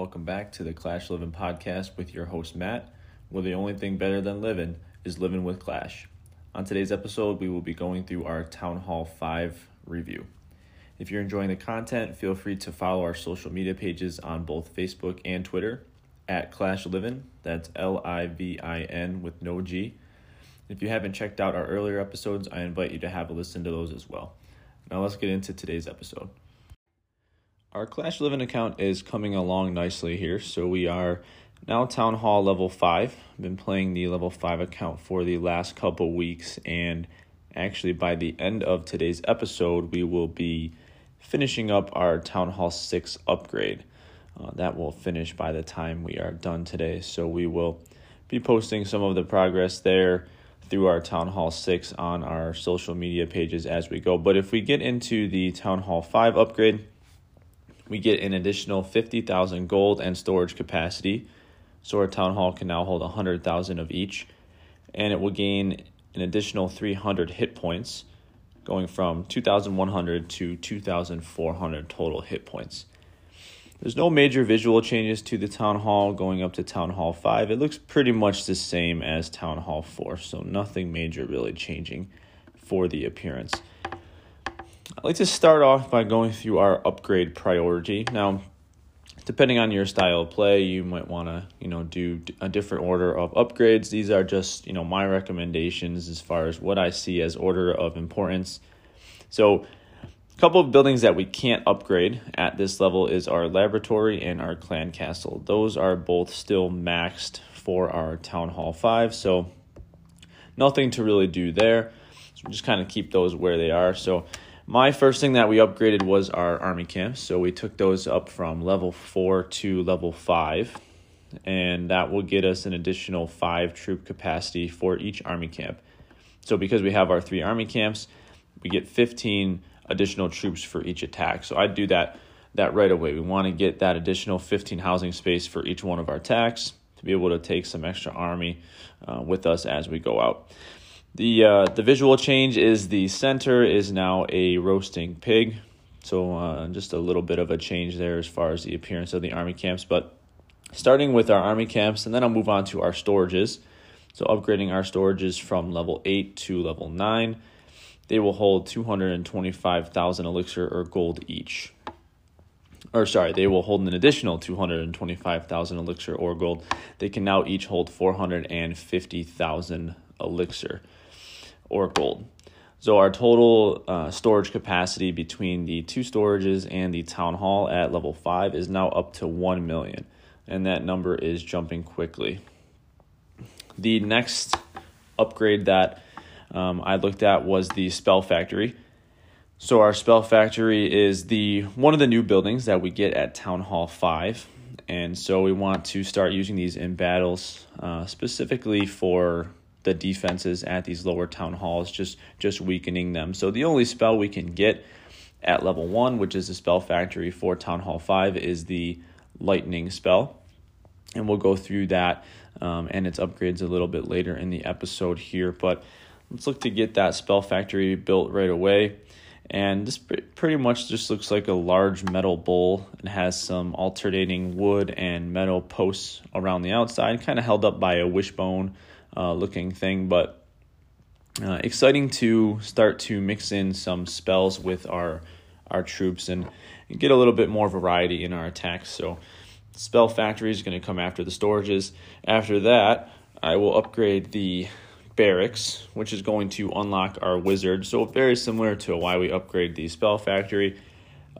welcome back to the Clash Living podcast with your host Matt, where the only thing better than living is living with Clash. On today's episode, we will be going through our Town Hall 5 review. If you're enjoying the content, feel free to follow our social media pages on both Facebook and Twitter at Clash Living. That's L I V I N with no G. If you haven't checked out our earlier episodes, I invite you to have a listen to those as well. Now let's get into today's episode. Our Clash Living account is coming along nicely here. So we are now Town Hall level 5. I've been playing the level 5 account for the last couple weeks, and actually, by the end of today's episode, we will be finishing up our Town Hall 6 upgrade. Uh, that will finish by the time we are done today. So we will be posting some of the progress there through our Town Hall 6 on our social media pages as we go. But if we get into the Town Hall 5 upgrade, we get an additional 50,000 gold and storage capacity. So our town hall can now hold 100,000 of each. And it will gain an additional 300 hit points, going from 2,100 to 2,400 total hit points. There's no major visual changes to the Town Hall going up to Town Hall 5. It looks pretty much the same as Town Hall 4, so nothing major really changing for the appearance. I'd like to start off by going through our upgrade priority. Now, depending on your style of play, you might want to, you know, do a different order of upgrades. These are just, you know, my recommendations as far as what I see as order of importance. So, a couple of buildings that we can't upgrade at this level is our laboratory and our clan castle. Those are both still maxed for our town hall 5, so nothing to really do there. So just kind of keep those where they are. So my first thing that we upgraded was our army camps. So we took those up from level 4 to level 5. And that will get us an additional 5 troop capacity for each army camp. So because we have our 3 army camps, we get 15 additional troops for each attack. So I'd do that that right away. We want to get that additional 15 housing space for each one of our attacks to be able to take some extra army uh, with us as we go out. The uh, the visual change is the center is now a roasting pig, so uh, just a little bit of a change there as far as the appearance of the army camps. But starting with our army camps, and then I'll move on to our storages. So upgrading our storages from level eight to level nine, they will hold two hundred and twenty five thousand elixir or gold each. Or sorry, they will hold an additional two hundred and twenty five thousand elixir or gold. They can now each hold four hundred and fifty thousand elixir or gold. So our total uh, storage capacity between the two storages and the town hall at level five is now up to one million, and that number is jumping quickly. The next upgrade that um, I looked at was the spell factory. So our spell factory is the one of the new buildings that we get at Town Hall Five, and so we want to start using these in battles uh, specifically for the defenses at these lower town halls, just just weakening them. So the only spell we can get at level one, which is the spell factory for Town Hall five, is the lightning spell, and we'll go through that um, and its upgrades a little bit later in the episode here. But let's look to get that spell factory built right away. And this pretty much just looks like a large metal bowl. It has some alternating wood and metal posts around the outside, kind of held up by a wishbone uh, looking thing, but uh, exciting to start to mix in some spells with our our troops and, and get a little bit more variety in our attacks. So, spell factory is going to come after the storages. After that, I will upgrade the barracks, which is going to unlock our wizard. So, very similar to why we upgrade the spell factory.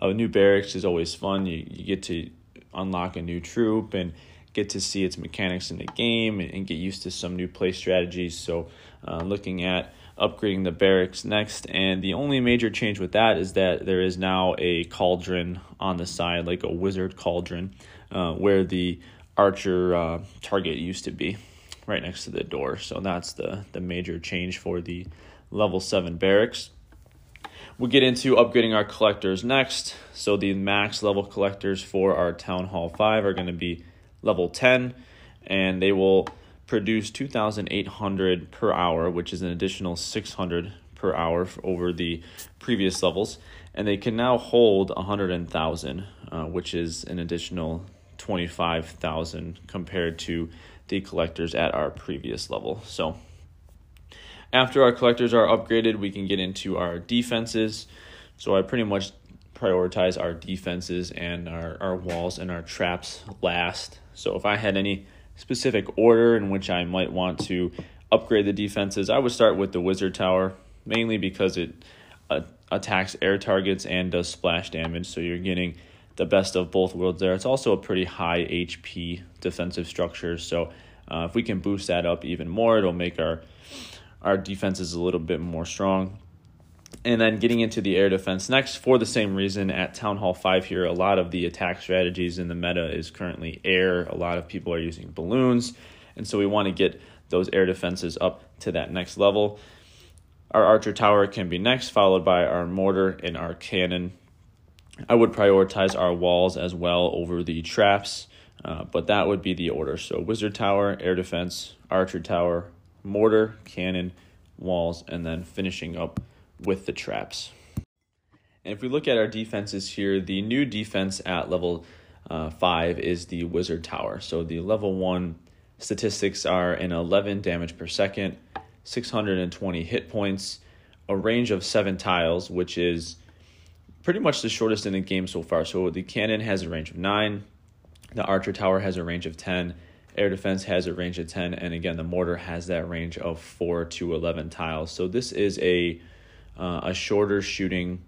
A new barracks is always fun. You, you get to unlock a new troop and get to see its mechanics in the game and, get used to some new play strategies. So, uh, looking at upgrading the barracks next. And the only major change with that is that there is now a cauldron on the side, like a wizard cauldron, uh, where the archer uh, target used to be, right next to the door. So that's the the major change for the level seven barracks. We'll get into upgrading our collectors next. So the max level collectors for our Town Hall 5 are going to be level 10, and they will produce 2,800 per hour, which is an additional 600 per hour over the previous levels. And they can now hold 100,000, uh, which is an additional 25,000 compared to the collectors at our previous level. So after our collectors are upgraded, we can get into our defenses. So I pretty much prioritize our defenses and our, our walls and our traps last. So if I had any specific order in which I might want to upgrade the defenses, I would start with the Wizard Tower, mainly because it uh, attacks air targets and does splash damage. So you're getting the best of both worlds there. It's also a pretty high HP defensive structure. So uh, if we can boost that up even more, it'll make our our defense is a little bit more strong. And then getting into the air defense next, for the same reason, at Town Hall 5 here, a lot of the attack strategies in the meta is currently air. A lot of people are using balloons. And so we want to get those air defenses up to that next level. Our archer tower can be next, followed by our mortar and our cannon. I would prioritize our walls as well over the traps, uh, but that would be the order. So wizard tower, air defense, archer tower, mortar, cannon, walls, and then finishing up with the traps. And if we look at our defenses here, the new defense at level uh, 5 is the Wizard Tower. So the level 1 statistics are an 11 damage per second, 620 hit points, a range of 7 tiles, which is pretty much the shortest in the game so far. So the cannon has a range of 9, the Archer Tower has a range of 10, Air defense has a range of 10, and again, the mortar has that range of 4 to 11 tiles. So this is a, uh, a shorter shooting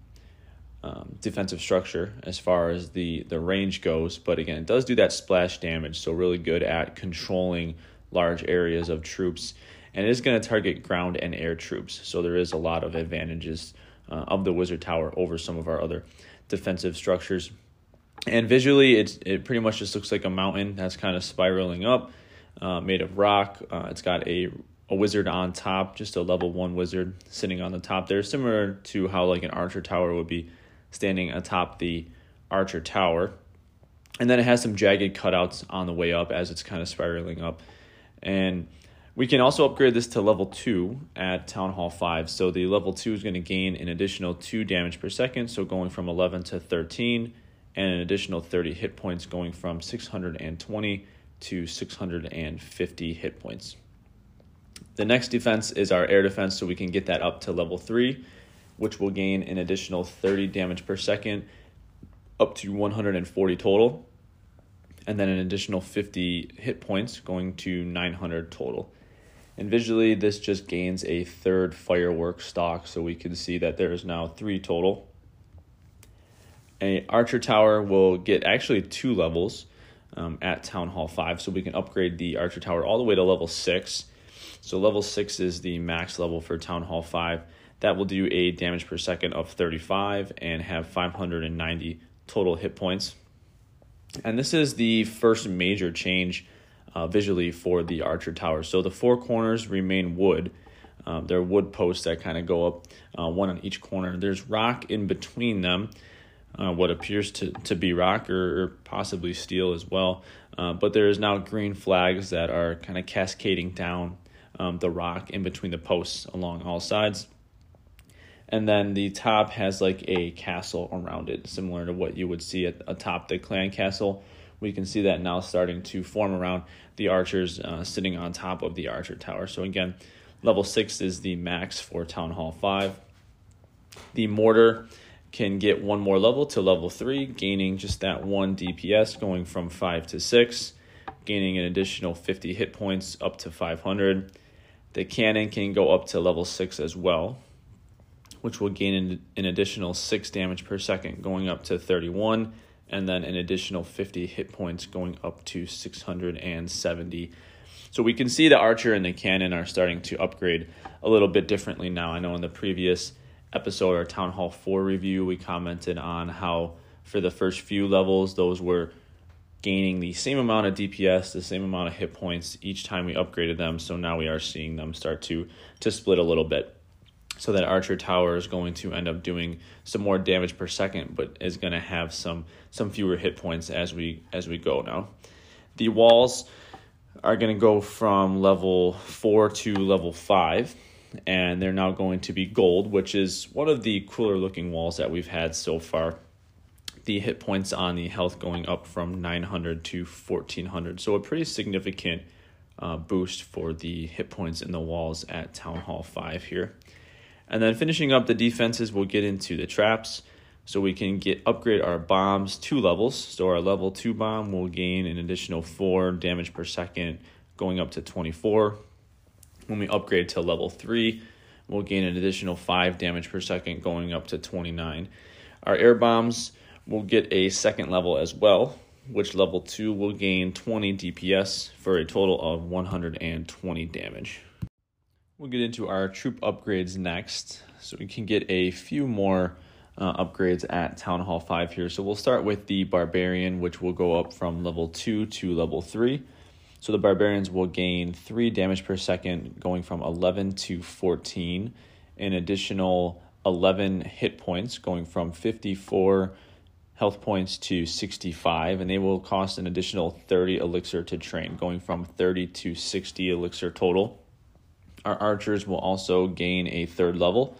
um, defensive structure as far as the, the range goes, but again, it does do that splash damage, so really good at controlling large areas of troops, and it is going to target ground and air troops, so there is a lot of advantages uh, of the Wizard Tower over some of our other defensive structures. And visually, it it pretty much just looks like a mountain that's kind of spiraling up, uh, made of rock. Uh, it's got a a wizard on top, just a level one wizard sitting on the top there, similar to how like an archer tower would be standing atop the archer tower. And then it has some jagged cutouts on the way up as it's kind of spiraling up. And we can also upgrade this to level 2 at Town Hall 5. So the level 2 is going to gain an additional 2 damage per second, so going from 11 to 13 and an additional 30 hit points going from 620 to 650 hit points. The next defense is our air defense, so we can get that up to level 3, which will gain an additional 30 damage per second, up to 140 total, and then an additional 50 hit points going to 900 total. And visually, this just gains a third firework stock, so we can see that there is now three total a archer tower will get actually two levels um, at Town Hall 5, so we can upgrade the archer tower all the way to level 6. So level 6 is the max level for Town Hall 5. That will do a damage per second of 35 and have 590 total hit points. And this is the first major change uh, visually for the archer tower. So the four corners remain wood. Um, they're wood posts that kind of go up, uh, one on each corner. There's rock in between them uh, what appears to, to be rock or, or possibly steel as well. Uh, but there is now green flags that are kind of cascading down um, the rock in between the posts along all sides. And then the top has like a castle around it, similar to what you would see at atop the clan castle. We can see that now starting to form around the archers uh, sitting on top of the archer tower. So again, level six is the max for Town Hall 5. The mortar can get one more level to level 3, gaining just that one DPS, going from 5 to 6, gaining an additional 50 hit points up to 500. The cannon can go up to level 6 as well, which will gain an, an additional 6 damage per second, going up to 31, and then an additional 50 hit points, going up to 670. So we can see the archer and the cannon are starting to upgrade a little bit differently now. I know in the previous episode, our Town Hall 4 review, we commented on how for the first few levels, those were gaining the same amount of DPS, the same amount of hit points each time we upgraded them. So now we are seeing them start to to split a little bit. So that Archer Tower is going to end up doing some more damage per second, but is going to have some some fewer hit points as we as we go now. The walls are going to go from level four to level five and they're now going to be gold, which is one of the cooler looking walls that we've had so far. The hit points on the health going up from 900 to 1400. So a pretty significant uh, boost for the hit points in the walls at Town Hall 5 here. And then finishing up the defenses, we'll get into the traps. So we can get upgrade our bombs two levels. So our level two bomb will gain an additional four damage per second, going up to 24. When we upgrade to level three, we'll gain an additional five damage per second, going up to 29. Our air bombs will get a second level as well, which level two will gain 20 DPS for a total of 120 damage. We'll get into our troop upgrades next, so we can get a few more uh, upgrades at Town Hall 5 here. So we'll start with the Barbarian, which will go up from level 2 to level 3. So the Barbarians will gain 3 damage per second, going from 11 to 14, an additional 11 hit points, going from 54 health points to 65, and they will cost an additional 30 elixir to train, going from 30 to 60 elixir total. Our archers will also gain a third level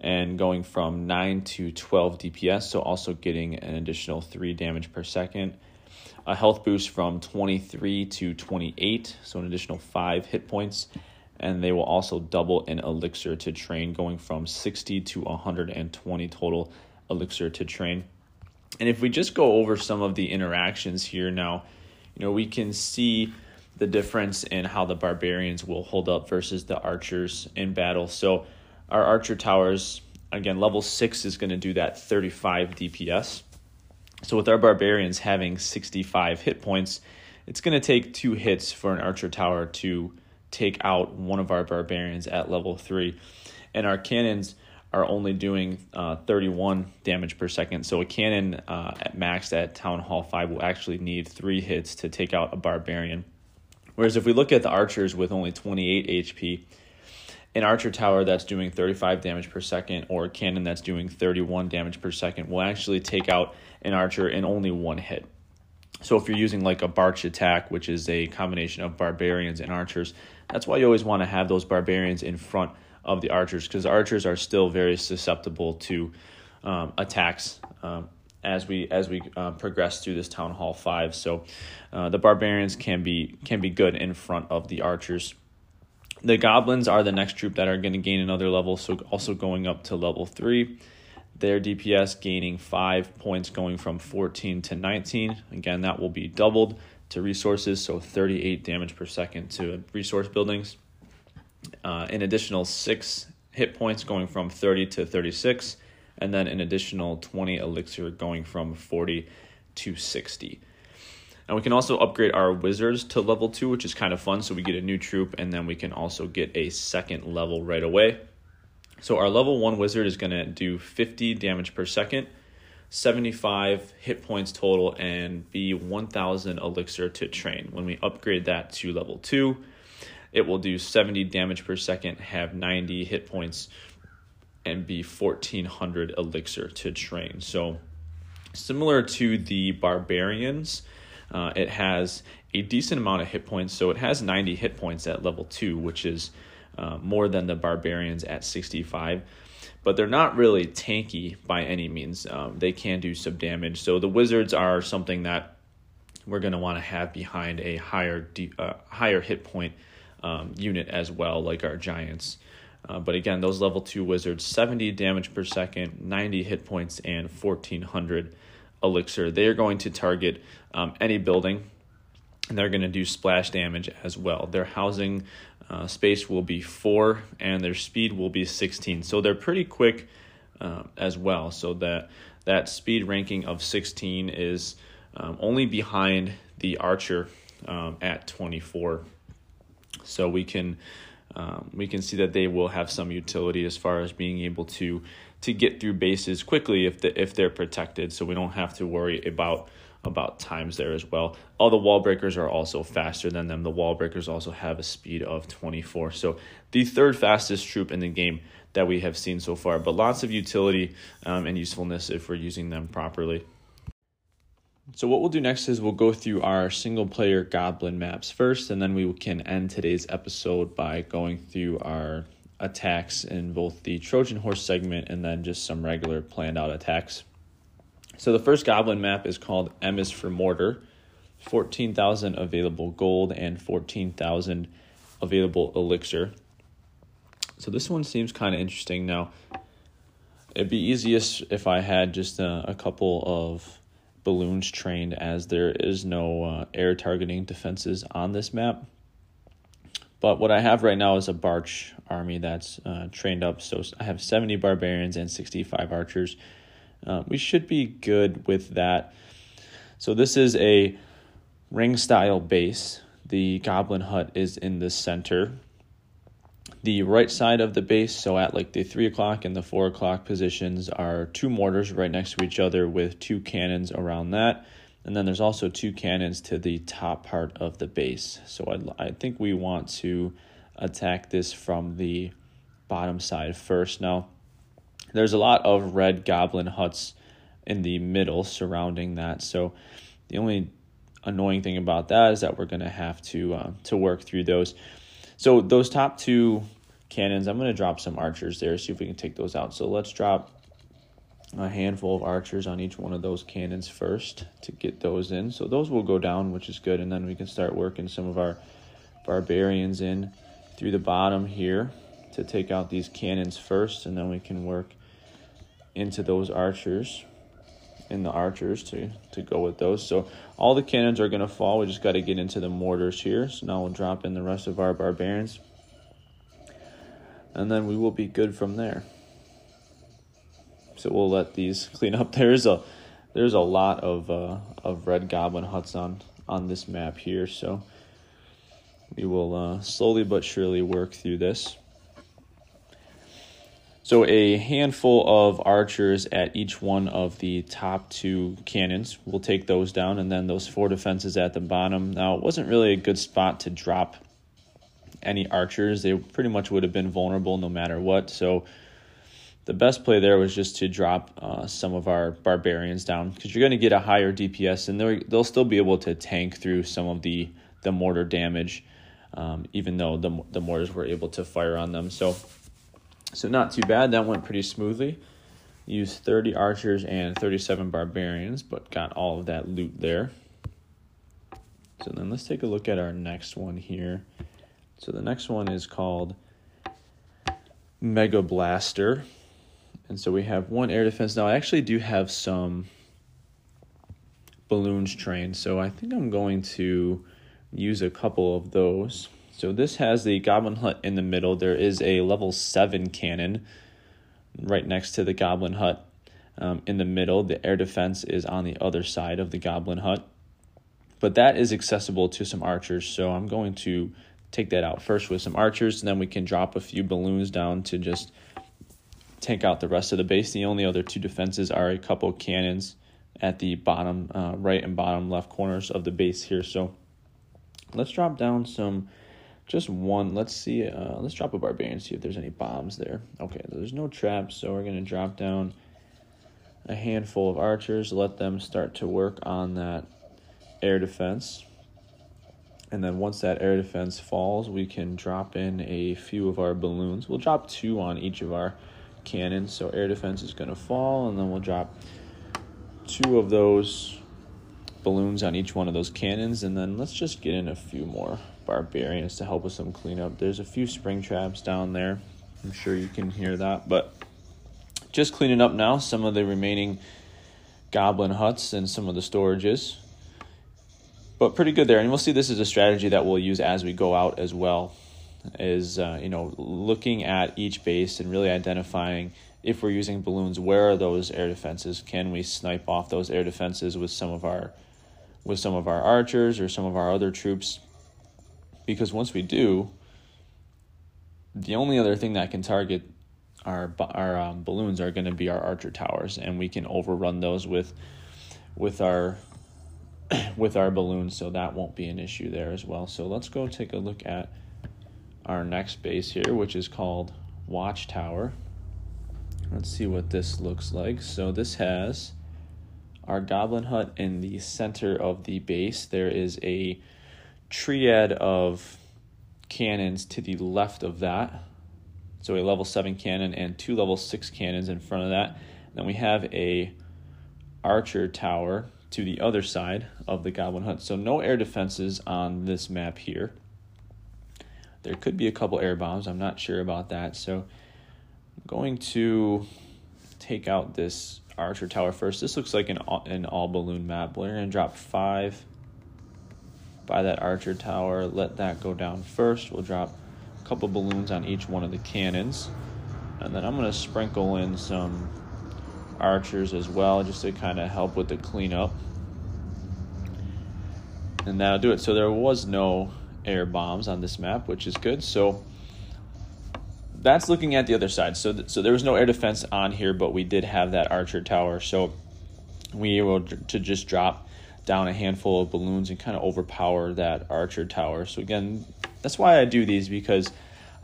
and going from 9 to 12 DPS, so also getting an additional 3 damage per second. A health boost from 23 to 28, so an additional 5 hit points. And they will also double an elixir to train, going from 60 to 120 total elixir to train. And if we just go over some of the interactions here now, you know, we can see the difference in how the barbarians will hold up versus the archers in battle. So our archer towers, again, level 6 is going to do that 35 DPS. So with our barbarians having 65 hit points, it's going to take two hits for an archer tower to take out one of our barbarians at level 3. And our cannons are only doing uh, 31 damage per second. So a cannon uh, at max at Town Hall 5 will actually need three hits to take out a barbarian. Whereas if we look at the archers with only 28 HP, an archer tower that's doing 35 damage per second or a cannon that's doing 31 damage per second will actually take out an archer in only one hit. So if you're using like a Barch attack, which is a combination of barbarians and archers, that's why you always want to have those barbarians in front of the archers because archers are still very susceptible to um, attacks um, as we as we uh, progress through this town hall five. So uh, the barbarians can be can be good in front of the archers. The goblins are the next troop that are going to gain another level, so also going up to level 3. Their DPS gaining 5 points going from 14 to 19. Again, that will be doubled to resources, so 38 damage per second to resource buildings. Uh, an additional 6 hit points going from 30 to 36, and then an additional 20 elixir going from 40 to 60. And we can also upgrade our wizards to level 2, which is kind of fun. So we get a new troop, and then we can also get a second level right away. So our level 1 wizard is going to do 50 damage per second, 75 hit points total, and be 1000 elixir to train. When we upgrade that to level 2, it will do 70 damage per second, have 90 hit points, and be 1400 elixir to train. So similar to the barbarians, uh, it has a decent amount of hit points, so it has 90 hit points at level 2, which is uh, more than the barbarians at 65. But they're not really tanky by any means. Um, they can do some damage. So the wizards are something that we're going to want to have behind a higher de- uh, higher hit point um, unit as well, like our giants. Uh, but again, those level two wizards, 70 damage per second, 90 hit points, and 1400 elixir. They are going to target um, any building, and they're going to do splash damage as well. Their housing uh, space will be four, and their speed will be 16. So they're pretty quick uh, as well. So that that speed ranking of 16 is um, only behind the archer um, at 24. So we can um, we can see that they will have some utility as far as being able to to get through bases quickly if the, if they're protected. So we don't have to worry about about times there as well. All the wall breakers are also faster than them. The wall breakers also have a speed of 24. So the third fastest troop in the game that we have seen so far, but lots of utility um, and usefulness if we're using them properly. So what we'll do next is we'll go through our single player goblin maps first, and then we can end today's episode by going through our attacks in both the Trojan horse segment and then just some regular planned out attacks. So the first goblin map is called M is for mortar. 14,000 available gold and 14,000 available elixir. So this one seems kind of interesting. Now, it'd be easiest if I had just a, a couple of balloons trained, as there is no uh, air targeting defenses on this map. But what I have right now is a Barch army that's uh, trained up. So I have 70 barbarians and 65 archers. Uh, we should be good with that. So this is a ring style base. The goblin hut is in the center. The right side of the base, so at like the three o'clock and the four o'clock positions, are two mortars right next to each other with two cannons around that. And then there's also two cannons to the top part of the base. So I, I think we want to attack this from the bottom side first. Now, there's a lot of red goblin huts in the middle surrounding that. So the only annoying thing about that is that we're going to have to uh, to work through those. So those top two cannons, I'm going to drop some archers there, see if we can take those out. So let's drop a handful of archers on each one of those cannons first to get those in. So those will go down, which is good, and then we can start working some of our barbarians in through the bottom here to take out these cannons first, and then we can work into those archers in the archers to, to go with those. So all the cannons are going to fall. We just got to get into the mortars here. So now we'll drop in the rest of our barbarians. And then we will be good from there. So we'll let these clean up. There's a there's a lot of uh, of red goblin huts on on this map here. So we will uh, slowly but surely work through this. So a handful of archers at each one of the top two cannons. We'll take those down, and then those four defenses at the bottom. Now it wasn't really a good spot to drop any archers. They pretty much would have been vulnerable no matter what. So the best play there was just to drop uh, some of our barbarians down because you're going to get a higher DPS and they'll still be able to tank through some of the the mortar damage, um, even though the the mortars were able to fire on them. So so not too bad. That went pretty smoothly. Used 30 archers and 37 barbarians, but got all of that loot there. So then let's take a look at our next one here. So the next one is called Mega Blaster. And so we have one air defense. Now, I actually do have some balloons trained, so I think I'm going to use a couple of those. So this has the Goblin Hut in the middle. There is a level 7 cannon right next to the Goblin Hut um, in the middle. The air defense is on the other side of the Goblin Hut. But that is accessible to some archers, so I'm going to take that out first with some archers, and then we can drop a few balloons down to just take out the rest of the base. The only other two defenses are a couple cannons at the bottom uh, right and bottom left corners of the base here. So let's drop down some, just one. Let's see. Uh, let's drop a barbarian see if there's any bombs there. Okay, there's no traps, so we're gonna drop down a handful of archers. Let them start to work on that air defense. And then once that air defense falls, we can drop in a few of our balloons. We'll drop two on each of our cannons. So air defense is to fall, and then we'll drop two of those balloons on each one of those cannons. And then let's just get in a few more barbarians to help with some cleanup. There's a few spring traps down there. I'm sure you can hear that. But just cleaning up now some of the remaining goblin huts and some of the storages. But pretty good there. And we'll see this is a strategy that we'll use as we go out as well is uh, you know looking at each base and really identifying if we're using balloons where are those air defenses can we snipe off those air defenses with some of our with some of our archers or some of our other troops because once we do the only other thing that can target our our um, balloons are going to be our archer towers and we can overrun those with with our with our balloons so that won't be an issue there as well so let's go take a look at our next base here, which is called Watchtower. Let's see what this looks like. So this has our goblin hut in the center of the base. There is a triad of cannons to the left of that. So a level 7 cannon and two level 6 cannons in front of that. Then we have a archer tower to the other side of the Goblin Hut. So no air defenses on this map here. There could be a couple air bombs. I'm not sure about that. So I'm going to take out this archer tower first. This looks like an an all balloon map. We're going to drop five by that archer tower. Let that go down first. We'll drop a couple balloons on each one of the cannons. And then I'm going to sprinkle in some archers as well just to kind of help with the cleanup. And that'll do it. So there was no air bombs on this map, which is good. So that's looking at the other side. So, th- so there was no air defense on here, but we did have that archer tower. So we were able to just drop down a handful of balloons and kind of overpower that archer tower. So again, that's why I do these because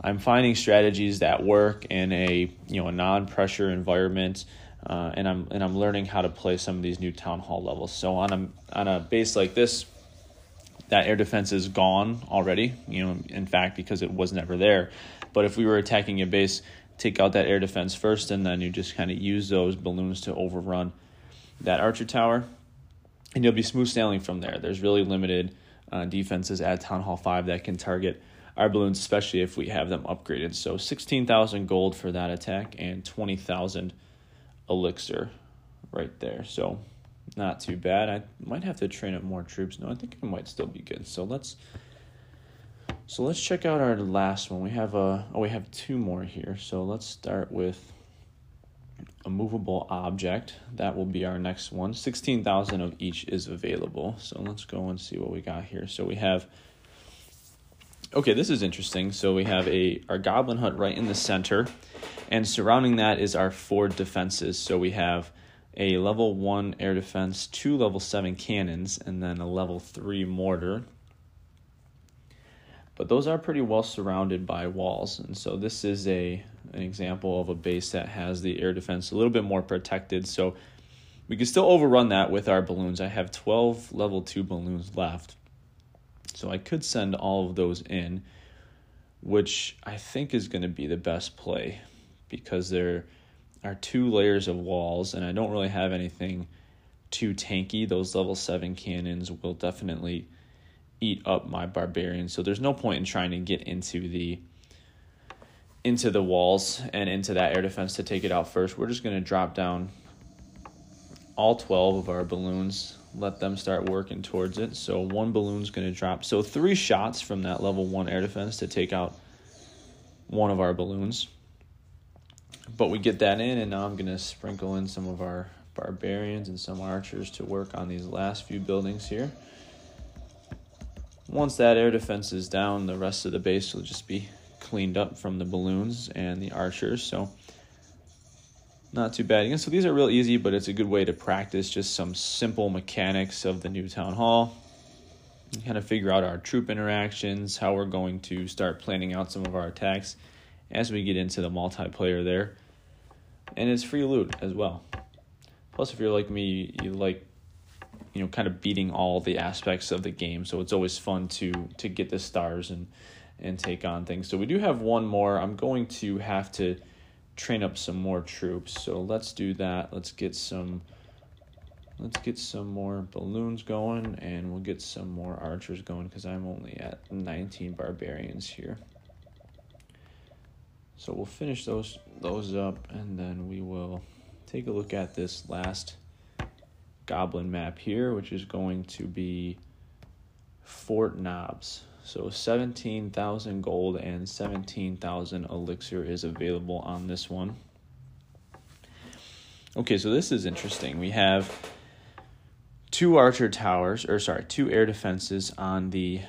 I'm finding strategies that work in a you know a non-pressure environment, uh, and I'm and I'm learning how to play some of these new town hall levels. So on a on a base like this, that air defense is gone already. You know, in fact, because it was never there. But if we were attacking a base, take out that air defense first, and then you just kind of use those balloons to overrun that archer tower, and you'll be smooth sailing from there. There's really limited uh, defenses at Town Hall 5 that can target our balloons, especially if we have them upgraded. So 16,000 gold for that attack and 20,000 elixir right there. So not too bad. I might have to train up more troops. No, I think it might still be good. So let's so let's check out our last one. We have a oh we have two more here. So let's start with a movable object. That will be our next one. 16,000 of each is available. So let's go and see what we got here. So we have Okay, this is interesting. So we have a our goblin hut right in the center and surrounding that is our four defenses. So we have a level 1 air defense, two level 7 cannons and then a level 3 mortar but those are pretty well surrounded by walls. And so this is a an example of a base that has the air defense a little bit more protected. So we can still overrun that with our balloons. I have 12 level 2 balloons left. So I could send all of those in, which I think is going to be the best play because there are two layers of walls and I don't really have anything too tanky. Those level 7 cannons will definitely eat up my barbarian. So there's no point in trying to get into the into the walls and into that air defense to take it out first. We're just going to drop down all 12 of our balloons, let them start working towards it. So one balloon's going to drop. So three shots from that level 1 air defense to take out one of our balloons. But we get that in and now I'm going to sprinkle in some of our barbarians and some archers to work on these last few buildings here. Once that air defense is down, the rest of the base will just be cleaned up from the balloons and the archers. So not too bad. So these are real easy, but it's a good way to practice just some simple mechanics of the new town hall. And kind of figure out our troop interactions, how we're going to start planning out some of our attacks as we get into the multiplayer there. And it's free loot as well. Plus, if you're like me, you like you know kind of beating all the aspects of the game so it's always fun to to get the stars and and take on things. So we do have one more. I'm going to have to train up some more troops. So let's do that. Let's get some let's get some more balloons going and we'll get some more archers going because i'm only at 19 barbarians here. So we'll finish those those up and then we will take a look at this last goblin map here, which is going to be Fort Knobs. So 17,000 gold and 17,000 elixir is available on this one. Okay, so this is interesting. We have two archer towers, or sorry, two air defenses on the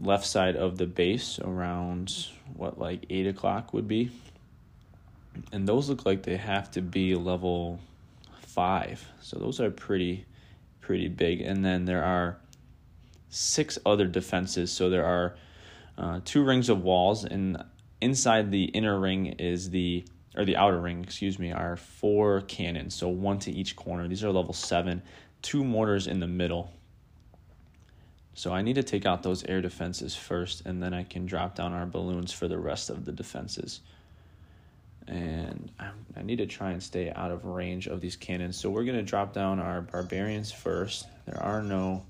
left side of the base around what, like 8 o'clock would be. And those look like they have to be level five. So those are pretty pretty big. And then there are six other defenses. So there are uh, two rings of walls, and inside the inner ring is the or the outer ring, excuse me, are four cannons. So one to each corner. These are level seven. Two mortars in the middle. So I need to take out those air defenses first, and then I can drop down our balloons for the rest of the defenses. and I need to try and stay out of range of these cannons. So we're going to drop down our barbarians first. There are no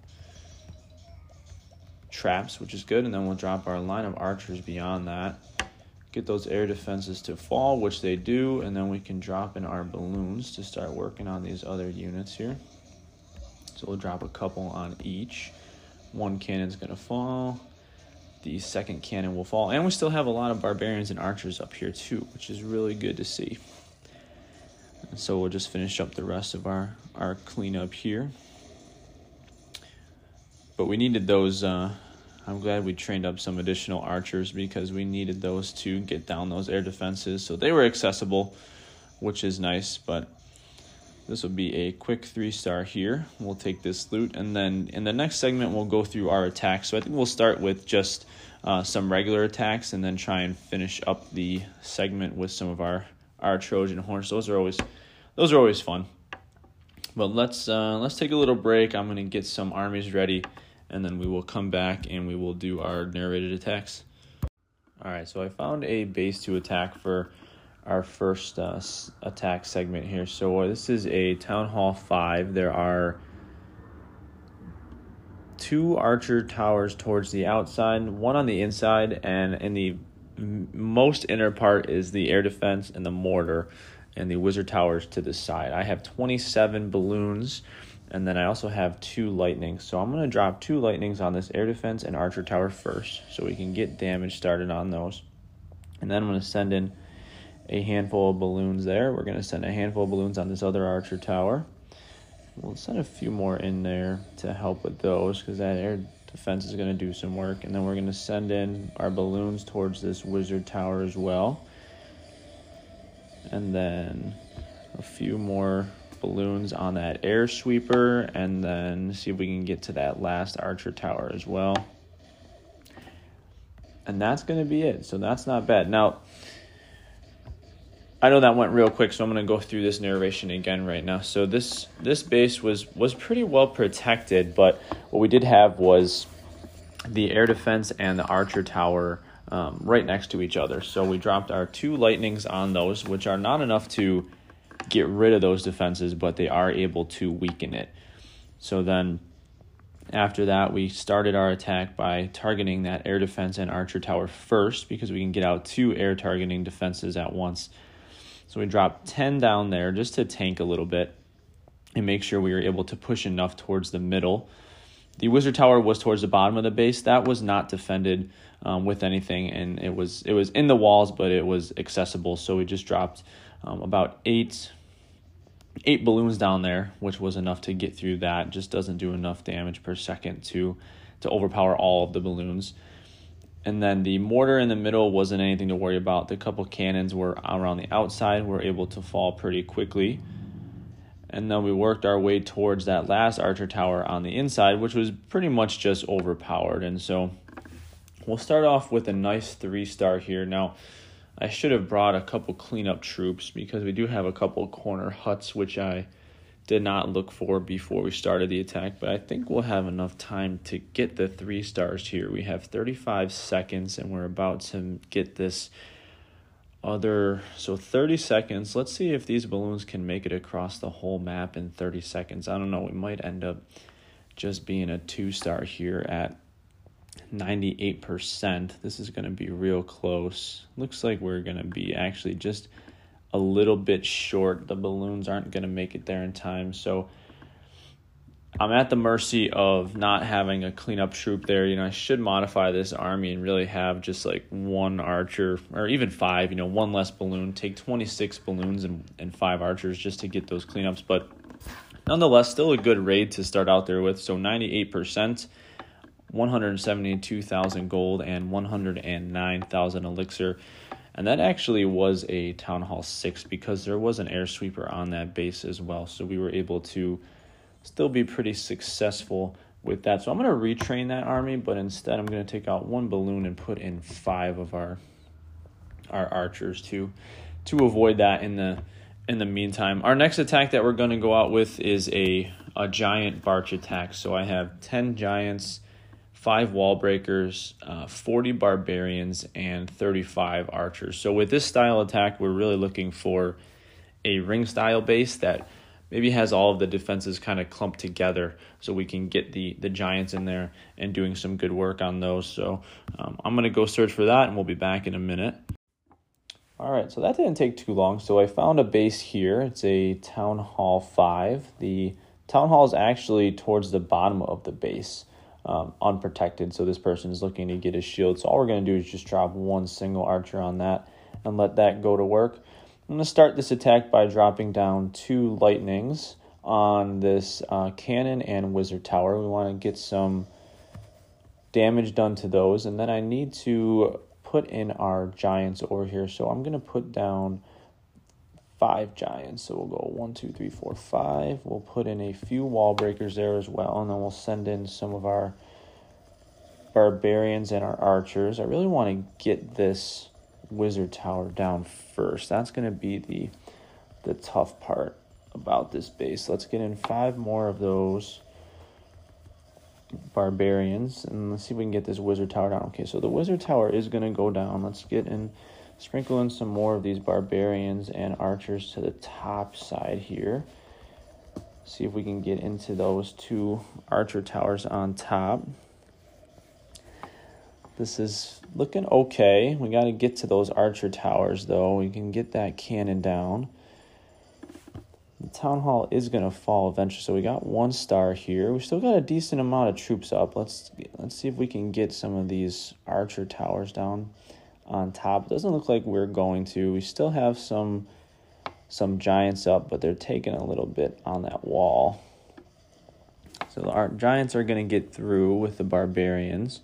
traps, which is good, and then we'll drop our line of archers beyond that. Get those air defenses to fall, which they do, and then we can drop in our balloons to start working on these other units here. So we'll drop a couple on each. One cannon's to fall the second cannon will fall. And we still have a lot of barbarians and archers up here too, which is really good to see. And so we'll just finish up the rest of our, our cleanup here. But we needed those, uh, I'm glad we trained up some additional archers because we needed those to get down those air defenses. So they were accessible, which is nice, but this will be a quick three star here. We'll take this loot, and then in the next segment, we'll go through our attacks. So I think we'll start with just uh, some regular attacks, and then try and finish up the segment with some of our our Trojan horse. Those are always those are always fun. But let's uh, let's take a little break. I'm gonna get some armies ready, and then we will come back and we will do our narrated attacks. All right, so I found a base to attack for our first uh, attack segment here. So uh, this is a Town Hall 5. There are two archer towers towards the outside, one on the inside, and in the most inner part is the air defense and the mortar and the wizard towers to the side. I have 27 balloons and then I also have two lightnings. So I'm going to drop two lightnings on this air defense and archer tower first so we can get damage started on those. And then I'm going to send in a handful of balloons there. We're going to send a handful of balloons on this other archer tower. We'll send a few more in there to help with those because that air defense is going to do some work. And then we're going to send in our balloons towards this wizard tower as well. And then a few more balloons on that air sweeper. And then see if we can get to that last archer tower as well. And that's going to be it. So that's not bad. Now, I know that went real quick, so I'm going to go through this narration again right now. So this this base was was pretty well protected, but what we did have was the air defense and the archer tower um, right next to each other. So we dropped our two lightnings on those, which are not enough to get rid of those defenses, but they are able to weaken it. So then after that, we started our attack by targeting that air defense and archer tower first because we can get out two air targeting defenses at once so we dropped 10 down there just to tank a little bit and make sure we were able to push enough towards the middle. The wizard tower was towards the bottom of the base. That was not defended um, with anything, and it was it was in the walls, but it was accessible. So we just dropped um, about eight eight balloons down there, which was enough to get through that. Just doesn't do enough damage per second to to overpower all of the balloons. And then the mortar in the middle wasn't anything to worry about. The couple cannons were around the outside, were able to fall pretty quickly. And then we worked our way towards that last archer tower on the inside, which was pretty much just overpowered. And so we'll start off with a nice three star here. Now, I should have brought a couple cleanup troops because we do have a couple corner huts, which I did not look for before we started the attack, but I think we'll have enough time to get the three stars here. We have 35 seconds and we're about to get this other so 30 seconds. Let's see if these balloons can make it across the whole map in 30 seconds. I don't know, we might end up just being a two star here at 98%. This is going to be real close. Looks like we're going to be actually just a little bit short. The balloons aren't going to make it there in time. So I'm at the mercy of not having a cleanup troop there. You know, I should modify this army and really have just like one archer or even five, you know, one less balloon, take 26 balloons and, and five archers just to get those cleanups. But nonetheless, still a good raid to start out there with. So 98%. 172,000 gold and 109,000 elixir. And that actually was a Town Hall 6 because there was an air sweeper on that base as well. So we were able to still be pretty successful with that. So I'm going to retrain that army, but instead I'm going to take out one balloon and put in five of our our archers to to avoid that in the in the meantime. Our next attack that we're going to go out with is a a giant barch attack. So I have 10 giants five wall breakers, uh, 40 barbarians, and 35 archers. So, with this style attack, we're really looking for a ring style base that maybe has all of the defenses kind of clumped together so we can get the the giants in there and doing some good work on those. So um, i'm going to go search for that and we'll be back in a minute. All right so that didn't take too long. So i found a base here. It's a town hall 5 the town hall is actually towards the bottom of the base um, unprotected so this person is looking to get a shield so all we're going to do is just drop one single archer on that and let that go to work I'm going to start this attack by dropping down two lightnings on this uh, cannon and wizard tower. We want to get some damage done to those, and then I need to put in our giants over here. So I'm going to put down five giants. So we'll go one, two, three, four, five. We'll put in a few wall breakers there as well, and then we'll send in some of our barbarians and our archers. I really want to get this wizard tower down first. That's going to be the the tough part about this base. Let's get in five more of those barbarians and let's see if we can get this wizard tower down. Okay, so the wizard tower is going to go down. Let's get in sprinkle in some more of these barbarians and archers to the top side here. See if we can get into those two archer towers on top. This is looking okay. We got to get to those archer towers, though. We can get that cannon down. The town hall is going to fall eventually, so we got one star here. We still got a decent amount of troops up. Let's let's see if we can get some of these archer towers down on top. It doesn't look like we're going to. We still have some some giants up, but they're taking a little bit on that wall. So our giants are going to get through with the barbarians.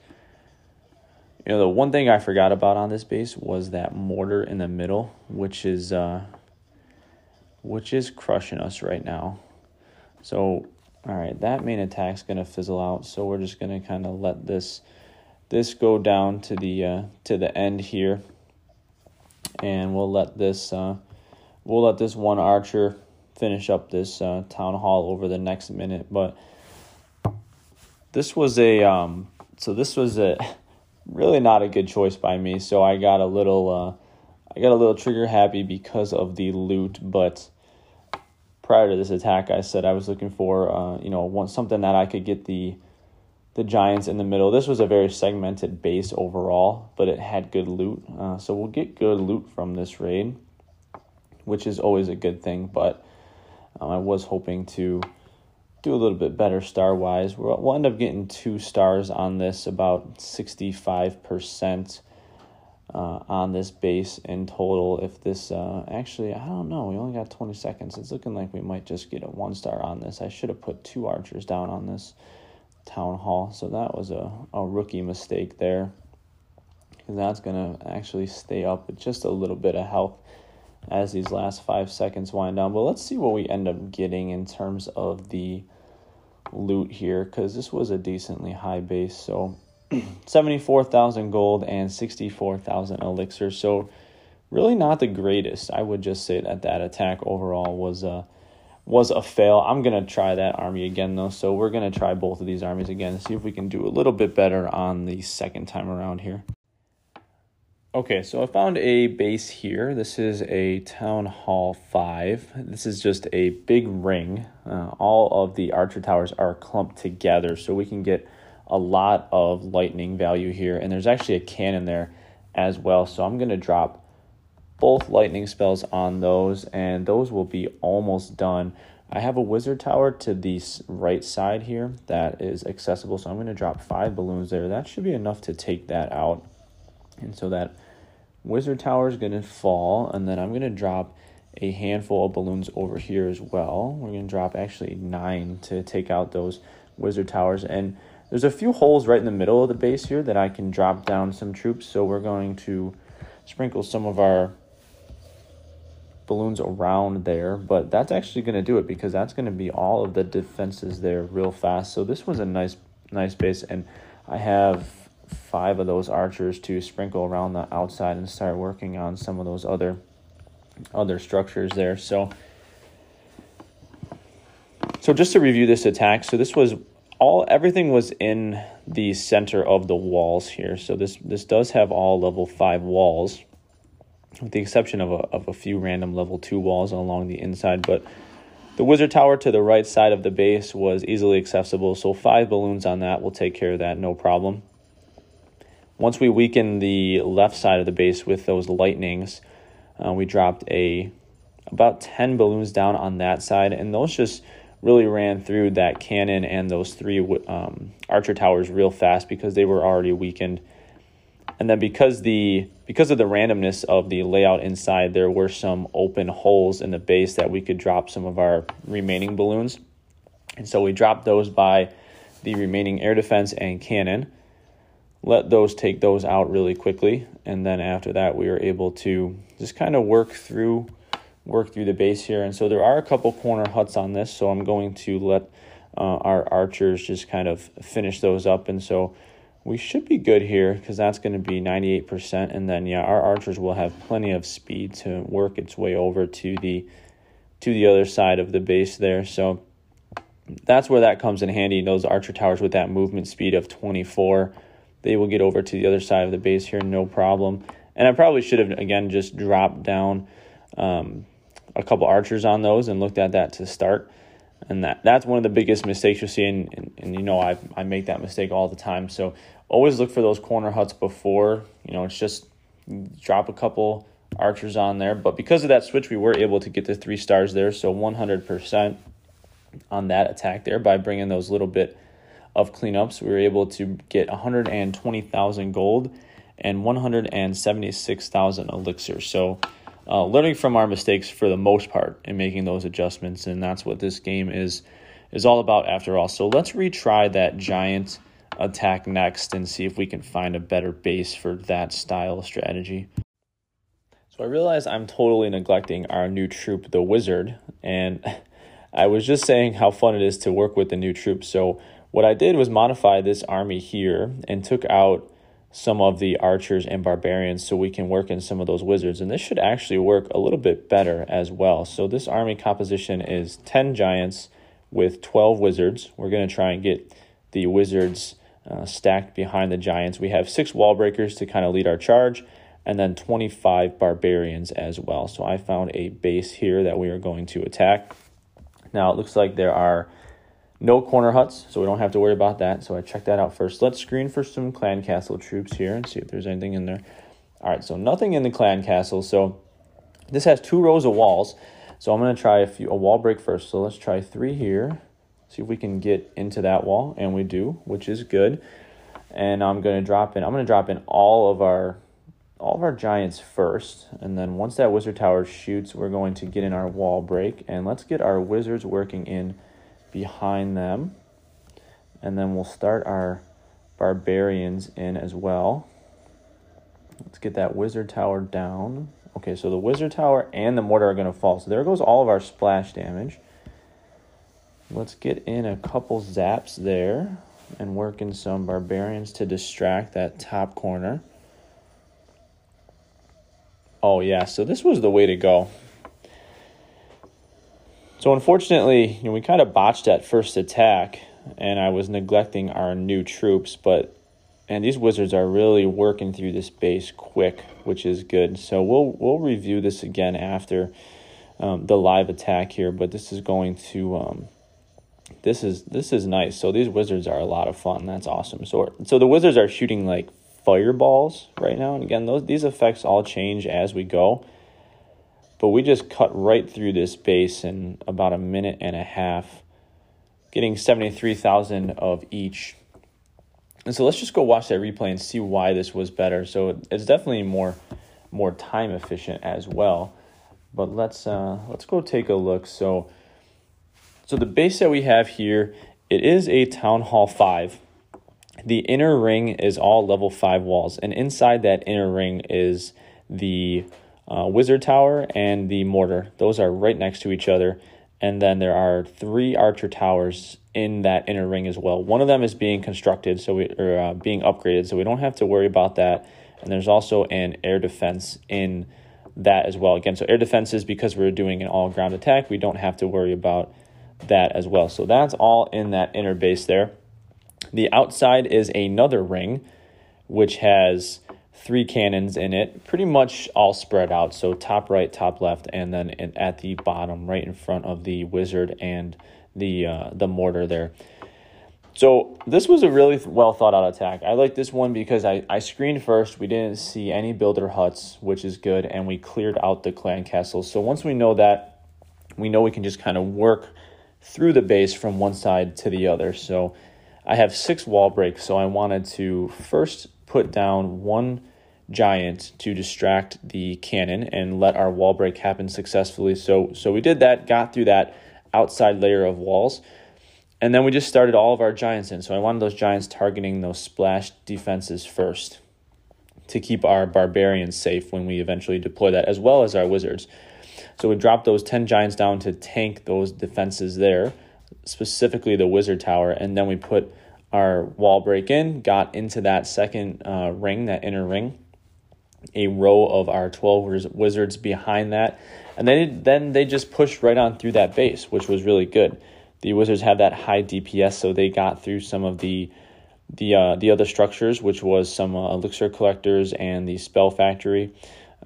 You know, the one thing I forgot about on this base was that mortar in the middle, which is uh, which is crushing us right now. So, all right, that main attack's gonna fizzle out. So we're just gonna kind of let this this go down to the uh, to the end here, and we'll let this uh, we'll let this one archer finish up this uh, town hall over the next minute. But this was a um, so this was a really not a good choice by me. So I got a little, uh, I got a little trigger happy because of the loot. But prior to this attack, I said I was looking for, uh, you know, one, something that I could get the, the giants in the middle. This was a very segmented base overall, but it had good loot. Uh, so we'll get good loot from this raid, which is always a good thing. But um, I was hoping to do a little bit better star wise. We'll, we'll end up getting two stars on this, about 65% uh, on this base in total. If this, uh, actually, I don't know, we only got 20 seconds. It's looking like we might just get a one star on this. I should have put two archers down on this town hall, so that was a, a rookie mistake there. Because that's going to actually stay up with just a little bit of health as these last five seconds wind down. But let's see what we end up getting in terms of the loot here because this was a decently high base. So 74,000 gold and 64,000 elixir. So really not the greatest. I would just say that that attack overall was a was a fail. I'm going to try that army again though. So we're going to try both of these armies again see if we can do a little bit better on the second time around here. Okay, so I found a base here. This is a Town Hall 5. This is just a big ring. Uh, all of the archer towers are clumped together, so we can get a lot of lightning value here. And there's actually a cannon there as well, so I'm going to drop both lightning spells on those, and those will be almost done. I have a wizard tower to the right side here that is accessible, so I'm going to drop five balloons there. That should be enough to take that out. And so that wizard tower is going to fall, and then I'm going to drop a handful of balloons over here as well. We're going to drop actually nine to take out those wizard towers. And there's a few holes right in the middle of the base here that I can drop down some troops. So we're going to sprinkle some of our balloons around there. But that's actually going to do it because that's going to be all of the defenses there real fast. So this was a nice, nice base. And I have five of those archers to sprinkle around the outside and start working on some of those other other structures there. So so just to review this attack, so this was all everything was in the center of the walls here. So this this does have all level five walls, with the exception of a of a few random level two walls along the inside. But the wizard tower to the right side of the base was easily accessible. So five balloons on that will take care of that, no problem. Once we weaken the left side of the base with those lightnings, uh, we dropped a about 10 balloons down on that side, and those just really ran through that cannon and those three um, archer towers real fast because they were already weakened. And then because the because of the randomness of the layout inside, there were some open holes in the base that we could drop some of our remaining balloons. And so we dropped those by the remaining air defense and cannon. Let those take those out really quickly, and then after that, we were able to just kind of work through work through the base here. And so there are a couple corner huts on this, so I'm going to let uh, our archers just kind of finish those up. And so we should be good here because that's going to be 98%. And then, yeah, our archers will have plenty of speed to work its way over to the to the other side of the base there. So that's where that comes in handy. Those archer towers with that movement speed of 24, they will get over to the other side of the base here, no problem. And I probably should have, again, just dropped down um, a couple archers on those and looked at that to start. And that that's one of the biggest mistakes you'll see, in, and, and you know I I make that mistake all the time. So always look for those corner huts before. You know, it's just drop a couple archers on there. But because of that switch, we were able to get the three stars there. So 100% on that attack there by bringing those little bit of cleanups. We were able to get 120,000 gold and 176,000 elixir. So uh, learning from our mistakes for the most part and making those adjustments, and that's what this game is is all about after all. So let's retry that giant attack next and see if we can find a better base for that style strategy. So I realize I'm totally neglecting our new troop, the Wizard, and I was just saying how fun it is to work with the new troop. So what I did was modify this army here and took out some of the archers and barbarians so we can work in some of those wizards. And this should actually work a little bit better as well. So this army composition is 10 giants with 12 wizards. We're going to try and get the wizards uh, stacked behind the giants. We have six wall breakers to kind of lead our charge and then 25 barbarians as well. So I found a base here that we are going to attack. Now it looks like there are no corner huts, so we don't have to worry about that. So I checked that out first. Let's screen for some clan castle troops here and see if there's anything in there. All right, so nothing in the clan castle. So this has two rows of walls. So I'm going to try a few a wall break first. So let's try three here. See if we can get into that wall, and we do, which is good. And I'm going to drop in. I'm going to drop in all of our all of our giants first, and then once that wizard tower shoots, we're going to get in our wall break, and let's get our wizards working in behind them. And then we'll start our barbarians in as well. Let's get that wizard tower down. Okay, so the wizard tower and the mortar are going to fall. So there goes all of our splash damage. Let's get in a couple zaps there and work in some barbarians to distract that top corner. Oh, yeah, so this was the way to go. So unfortunately, you know, we kind of botched that first attack, and I was neglecting our new troops. But and these wizards are really working through this base quick, which is good. So we'll we'll review this again after um, the live attack here. But this is going to um, this is this is nice. So these wizards are a lot of fun. That's awesome. So so the wizards are shooting like fireballs right now, and again, those these effects all change as we go. But we just cut right through this base in about a minute and a half, getting 73,000 of each. And so let's just go watch that replay and see why this was better. So it's definitely more more time efficient as well. But let's uh, let's go take a look. So so the base that we have here, it is a Town Hall 5. The inner ring is all level 5 walls and inside that inner ring is the uh, Wizard Tower and the Mortar. Those are right next to each other. And then there are three Archer Towers in that inner ring as well. One of them is being constructed, so we are uh, being upgraded, so we don't have to worry about that. And there's also an air defense in that as well. Again, so air defense is because we're doing an all ground attack, we don't have to worry about that as well. So that's all in that inner base there. The outside is another ring, which has three cannons in it, pretty much all spread out. So top right, top left, and then at the bottom, right in front of the wizard and the uh, the mortar there. So this was a really well thought out attack. I like this one because I, I screened first. We didn't see any builder huts, which is good, and we cleared out the clan castles. So once we know that, we know we can just kind of work through the base from one side to the other. So I have six wall breaks, so I wanted to first put down one giant to distract the cannon and let our wall break happen successfully. So so we did that, got through that outside layer of walls. And then we just started all of our giants in. So I wanted those giants targeting those splash defenses first to keep our barbarians safe when we eventually deploy that, as well as our wizards. So we dropped those 10 giants down to tank those defenses there, specifically the wizard tower. And then we put our wall break in, got into that second uh, ring, that inner ring, a row of our 12 wizards behind that. And then, then they just pushed right on through that base, which was really good the Wizards have that high DPS, so they got through some of the the uh, the other structures, which was some uh, elixir collectors and the spell factory,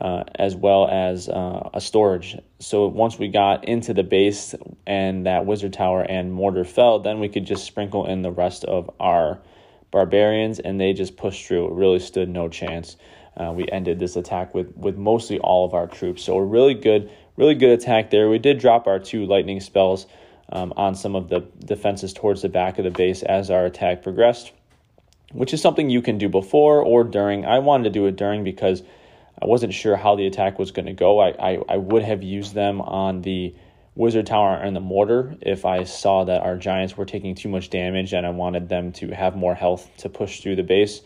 uh, as well as uh, a storage. So once we got into the base and that wizard tower and mortar fell, then we could just sprinkle in the rest of our barbarians, and they just pushed through. It really stood no chance. Uh, we ended this attack with with mostly all of our troops. So a really good, really good attack there. We did drop our two lightning spells um, on some of the defenses towards the back of the base as our attack progressed, which is something you can do before or during. I wanted to do it during because I wasn't sure how the attack was going to go. I, I, I would have used them on the wizard tower and the mortar if I saw that our giants were taking too much damage and I wanted them to have more health to push through the base.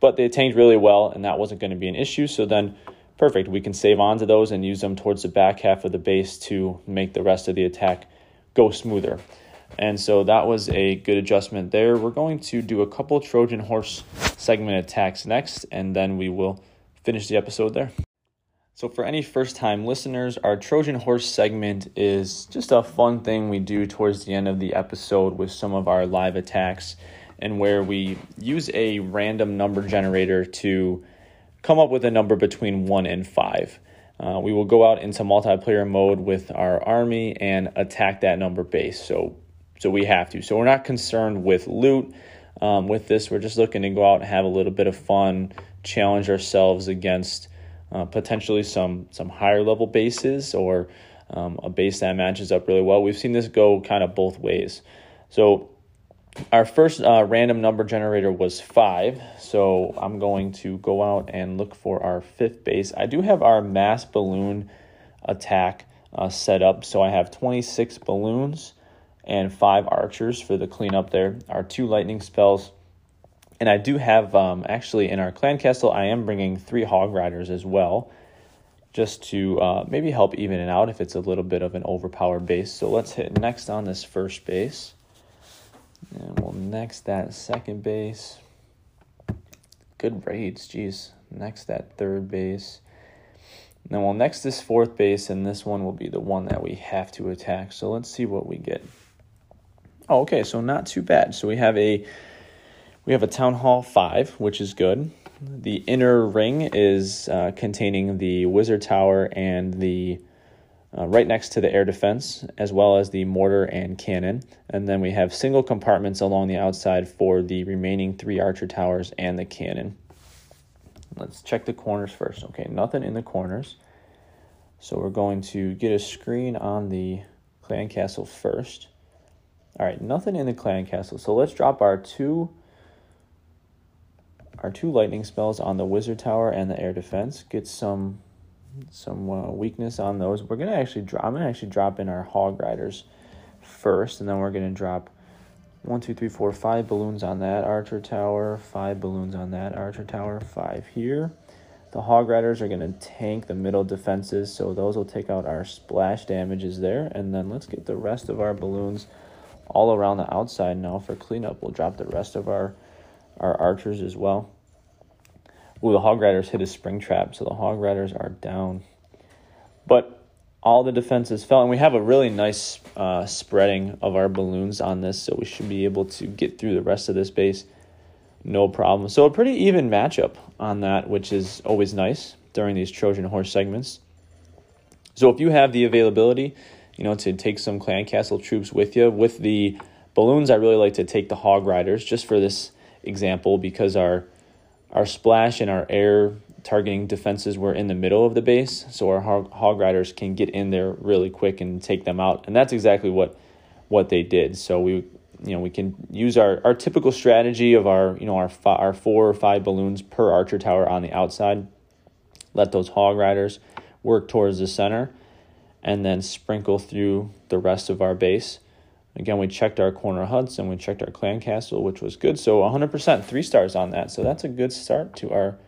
But they tanked really well, and that wasn't going to be an issue. So then, perfect. We can save on to those and use them towards the back half of the base to make the rest of the attack go smoother. And so that was a good adjustment there. We're going to do a couple Trojan horse segment attacks next, and then we will finish the episode there. So, for any first time listeners, our Trojan horse segment is just a fun thing we do towards the end of the episode with some of our live attacks, and where we use a random number generator to come up with a number between 1 and 5. Uh, we will go out into multiplayer mode with our army and attack that number base. So, so we have to. So we're not concerned with loot. Um, with this, we're just looking to go out and have a little bit of fun, challenge ourselves against uh, potentially some some higher level bases or um, a base that matches up really well. We've seen this go kind of both ways. So our first uh, random number generator was five, so I'm going to go out and look for our fifth base. I do have our mass balloon attack uh, set up, so I have 26 balloons and five archers for the cleanup there. Our two lightning spells, and I do have um, actually in our clan castle, I am bringing three hog riders as well, just to uh, maybe help even it out if it's a little bit of an overpowered base. So let's hit next on this first base. And we'll next that second base. Good raids, jeez. Next that third base. And then we'll next this fourth base, and this one will be the one that we have to attack. So let's see what we get. Oh, okay, so not too bad. So we have a we have a town hall five, which is good. The inner ring is uh, containing the wizard tower and the uh, right next to the air defense, as well as the mortar and cannon. And then we have single compartments along the outside for the remaining three archer towers and the cannon. Let's check the corners first. Okay, nothing in the corners. So we're going to get a screen on the clan castle first. All right, nothing in the clan castle. So let's drop our two our two lightning spells on the wizard tower and the air defense. Get some some uh, weakness on those. We're gonna actually drop. I'm gonna actually drop in our hog riders first, and then we're gonna drop one, two, three, four, five balloons on that archer tower, five balloons on that archer tower, five here. The hog riders are gonna tank the middle defenses, so those will take out our splash damages there. And then let's get the rest of our balloons all around the outside now for cleanup. We'll drop the rest of our our archers as well. Ooh, the Hog Riders hit a spring trap, so the Hog Riders are down. But all the defenses fell, and we have a really nice uh, spreading of our balloons on this, so we should be able to get through the rest of this base no problem. So a pretty even matchup on that, which is always nice during these Trojan horse segments. So if you have the availability, you know, to take some clan castle troops with you with the balloons, I really like to take the hog riders just for this example because our our splash and our air targeting defenses were in the middle of the base, so our hog, riders can get in there really quick and take them out, and that's exactly what what they did. So we you know we can use our, our typical strategy of our you know our our four or five balloons per archer tower on the outside. Let those hog riders work towards the center, and then sprinkle through the rest of our base. Again, we checked our corner huts and we checked our clan castle, which was good. So 100% three stars on that. So that's a good start to our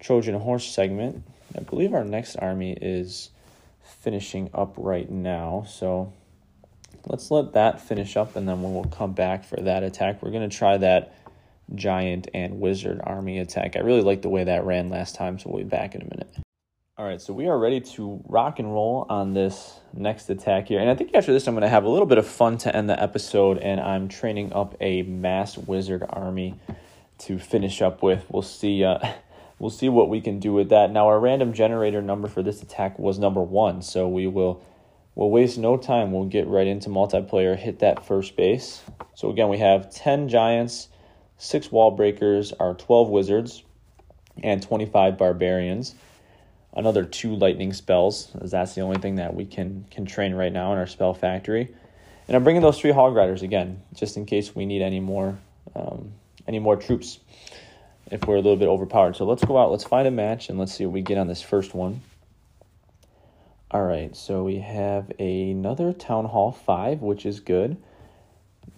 Trojan horse segment. I believe our next army is finishing up right now. So let's let that finish up and then we'll come back for that attack, we're going to try that giant and wizard army attack. I really like the way that ran last time, so we'll be back in a minute. All right, so we are ready to rock and roll on this next attack here. And I think after this, I'm going to have a little bit of fun to end the episode, and I'm training up a mass wizard army to finish up with. We'll see. Uh, we'll see what we can do with that. Now, our random generator number for this attack was number one, so we will we'll waste no time. We'll get right into multiplayer, hit that first base. So again, we have 10 giants, 6 wall breakers, our 12 wizards, and 25 barbarians. Another two lightning spells, as that's the only thing that we can can train right now in our spell factory. And I'm bringing those three hog riders again, just in case we need any more um, any more troops if we're a little bit overpowered. So let's go out, let's find a match, and let's see what we get on this first one. All right, so we have another Town Hall 5, which is good.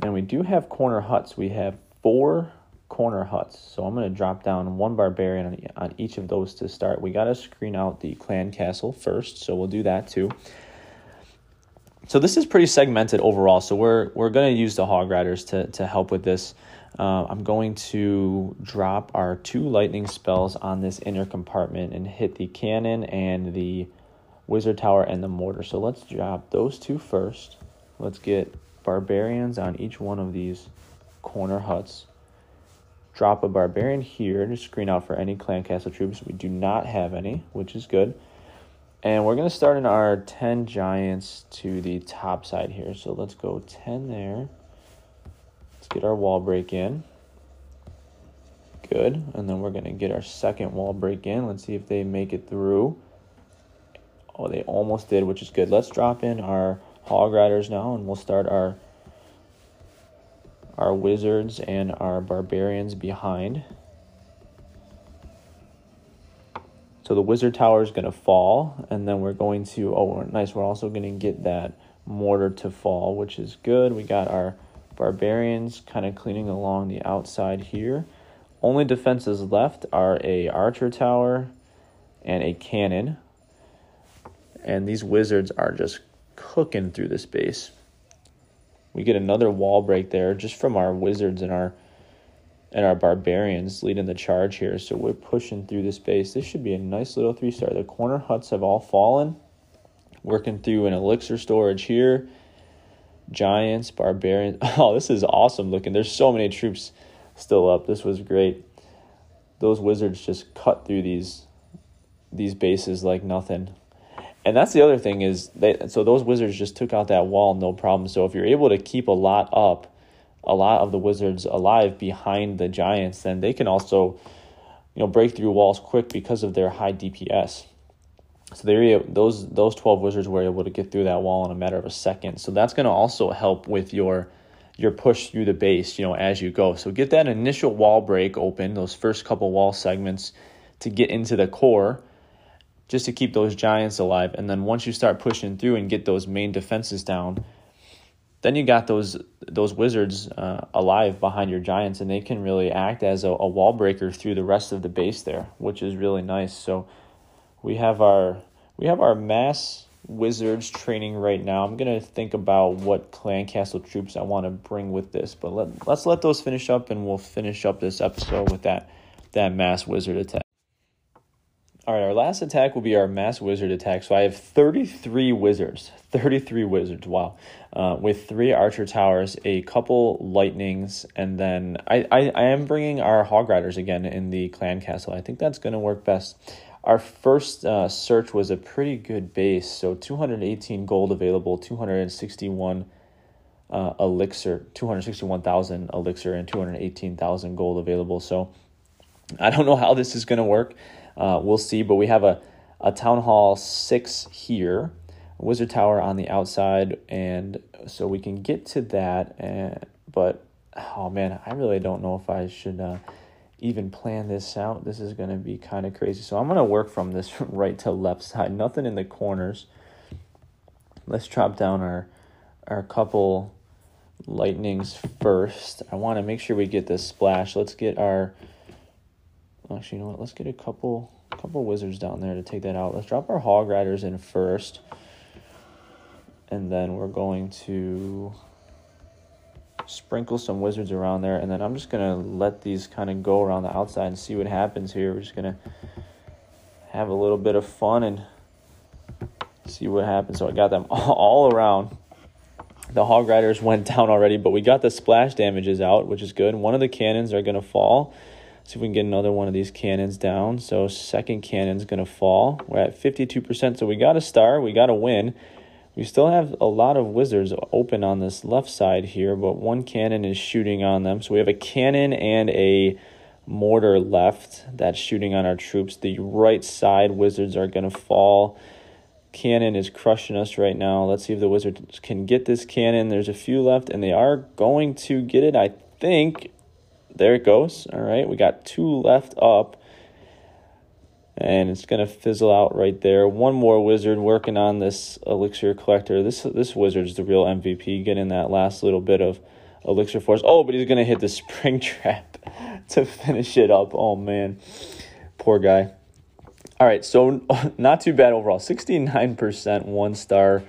And we do have corner huts. We have four corner huts. So I'm going to drop down one barbarian on, each of those to start. We got to screen out the clan castle first, so we'll do that too. So this is pretty segmented overall. So we're we're going to use the hog riders to to help with this. Uh, I'm going to drop our two lightning spells on this inner compartment and hit the cannon and the wizard tower and the mortar. So let's drop those two first. Let's get barbarians on each one of these corner huts. Drop a barbarian here to screen out for any clan castle troops. We do not have any, which is good. And we're going to start in our 10 giants to the top side here. So let's go 10 there. Let's get our wall break in. Good. And then we're going to get our second wall break in. Let's see if they make it through. Oh, they almost did, which is good. Let's drop in our hog riders now, and we'll start our our wizards and our barbarians behind. So the wizard tower is going to fall, and then we're going to, oh, nice, we're also going to get that mortar to fall, which is good. We got our barbarians kind of cleaning along the outside here. Only defenses left are a archer tower and a cannon and these wizards are just cooking through the space. We get another wall break there just from our wizards and our and our barbarians leading the charge here. So we're pushing through the space. This should be a nice little three star. The corner huts have all fallen. Working through an elixir storage here. Giants, barbarians. Oh, this is awesome looking. There's so many troops still up. This was great. Those wizards just cut through these these bases like nothing and that's the other thing is they so those wizards just took out that wall no problem. So if you're able to keep a lot up, a lot of the wizards alive behind the giants, then they can also, you know, break through walls quick because of their high DPS. So they those those twelve wizards were able to get through that wall in a matter of a second. So that's going to also help with your your push through the base, you know, as you go. So get that initial wall break open, those first couple wall segments to get into the core just to keep those giants alive. And then once you start pushing through and get those main defenses down, then you got those those wizards uh, alive behind your giants, and they can really act as a, a wall breaker through the rest of the base there, which is really nice. So we have our we have our mass wizards training right now. I'm gonna think about what clan castle troops I want to bring with this, but let let's let those finish up, and we'll finish up this episode with that that mass wizard attack. All right, our last attack will be our mass wizard attack. So I have 33 wizards. 33 wizards, wow. Uh, with three archer towers, a couple lightnings, and then I, I, I am bringing our hog riders again in the clan castle. I think that's going to work best. Our first uh, search was a pretty good base. So 218 gold available, 261 uh, elixir, 261,000 elixir, and 218,000 gold available. So I don't know how this is going to work. Uh, we'll see, but we have a, a Town Hall 6 here, Wizard Tower on the outside, and so we can get to that. And, but, oh man, I really don't know if I should uh, even plan this out. This is going to be kind of crazy. So I'm going to work from this right to left side, nothing in the corners. Let's drop down our, our couple lightnings first. I want to make sure we get this splash. Let's get our Actually, you know what? Let's get a couple couple wizards down there to take that out. Let's drop our hog riders in first. And then we're going to sprinkle some wizards around there. And then I'm just going to let these kind of go around the outside and see what happens here. We're just going to have a little bit of fun and see what happens. So I got them all around. The hog riders went down already, but we got the splash damages out, which is good. One of the cannons are going to fall. See if we can get another one of these cannons down. So second cannon's going to fall. We're at 52%, so we got a star. We got a win. We still have a lot of wizards open on this left side here, but one cannon is shooting on them. So we have a cannon and a mortar left that's shooting on our troops. The right side wizards are going to fall. Cannon is crushing us right now. Let's see if the wizards can get this cannon. There's a few left, and they are going to get it, I think there it goes. All right, we got two left up. And it's gonna fizzle out right there. One more wizard working on this elixir collector. This this wizard's the real MVP, getting that last little bit of elixir force. Oh, but he's gonna hit the spring trap to finish it up. Oh man, poor guy. All right, so not too bad overall. Sixty nine percent, one star.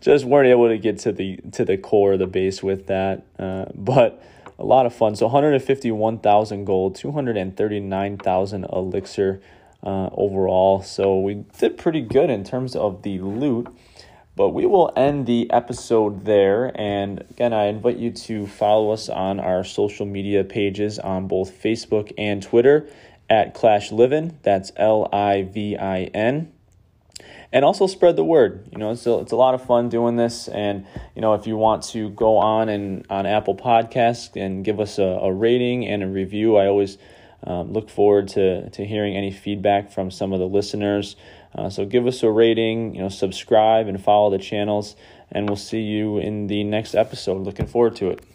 Just weren't able to get to the to the core the base with that, uh, but a lot of fun. So 151,000 gold, 239,000 elixir uh, overall. So we did pretty good in terms of the loot. But we will end the episode there. And again, I invite you to follow us on our social media pages on both Facebook and Twitter at Clash Livin. That's L I V I N and also spread the word. You know, it's a, it's a lot of fun doing this. And, you know, if you want to go on and on Apple Podcasts and give us a, a rating and a review, I always um, look forward to, to hearing any feedback from some of the listeners. Uh, so give us a rating, you know, subscribe and follow the channels, and we'll see you in the next episode. Looking forward to it.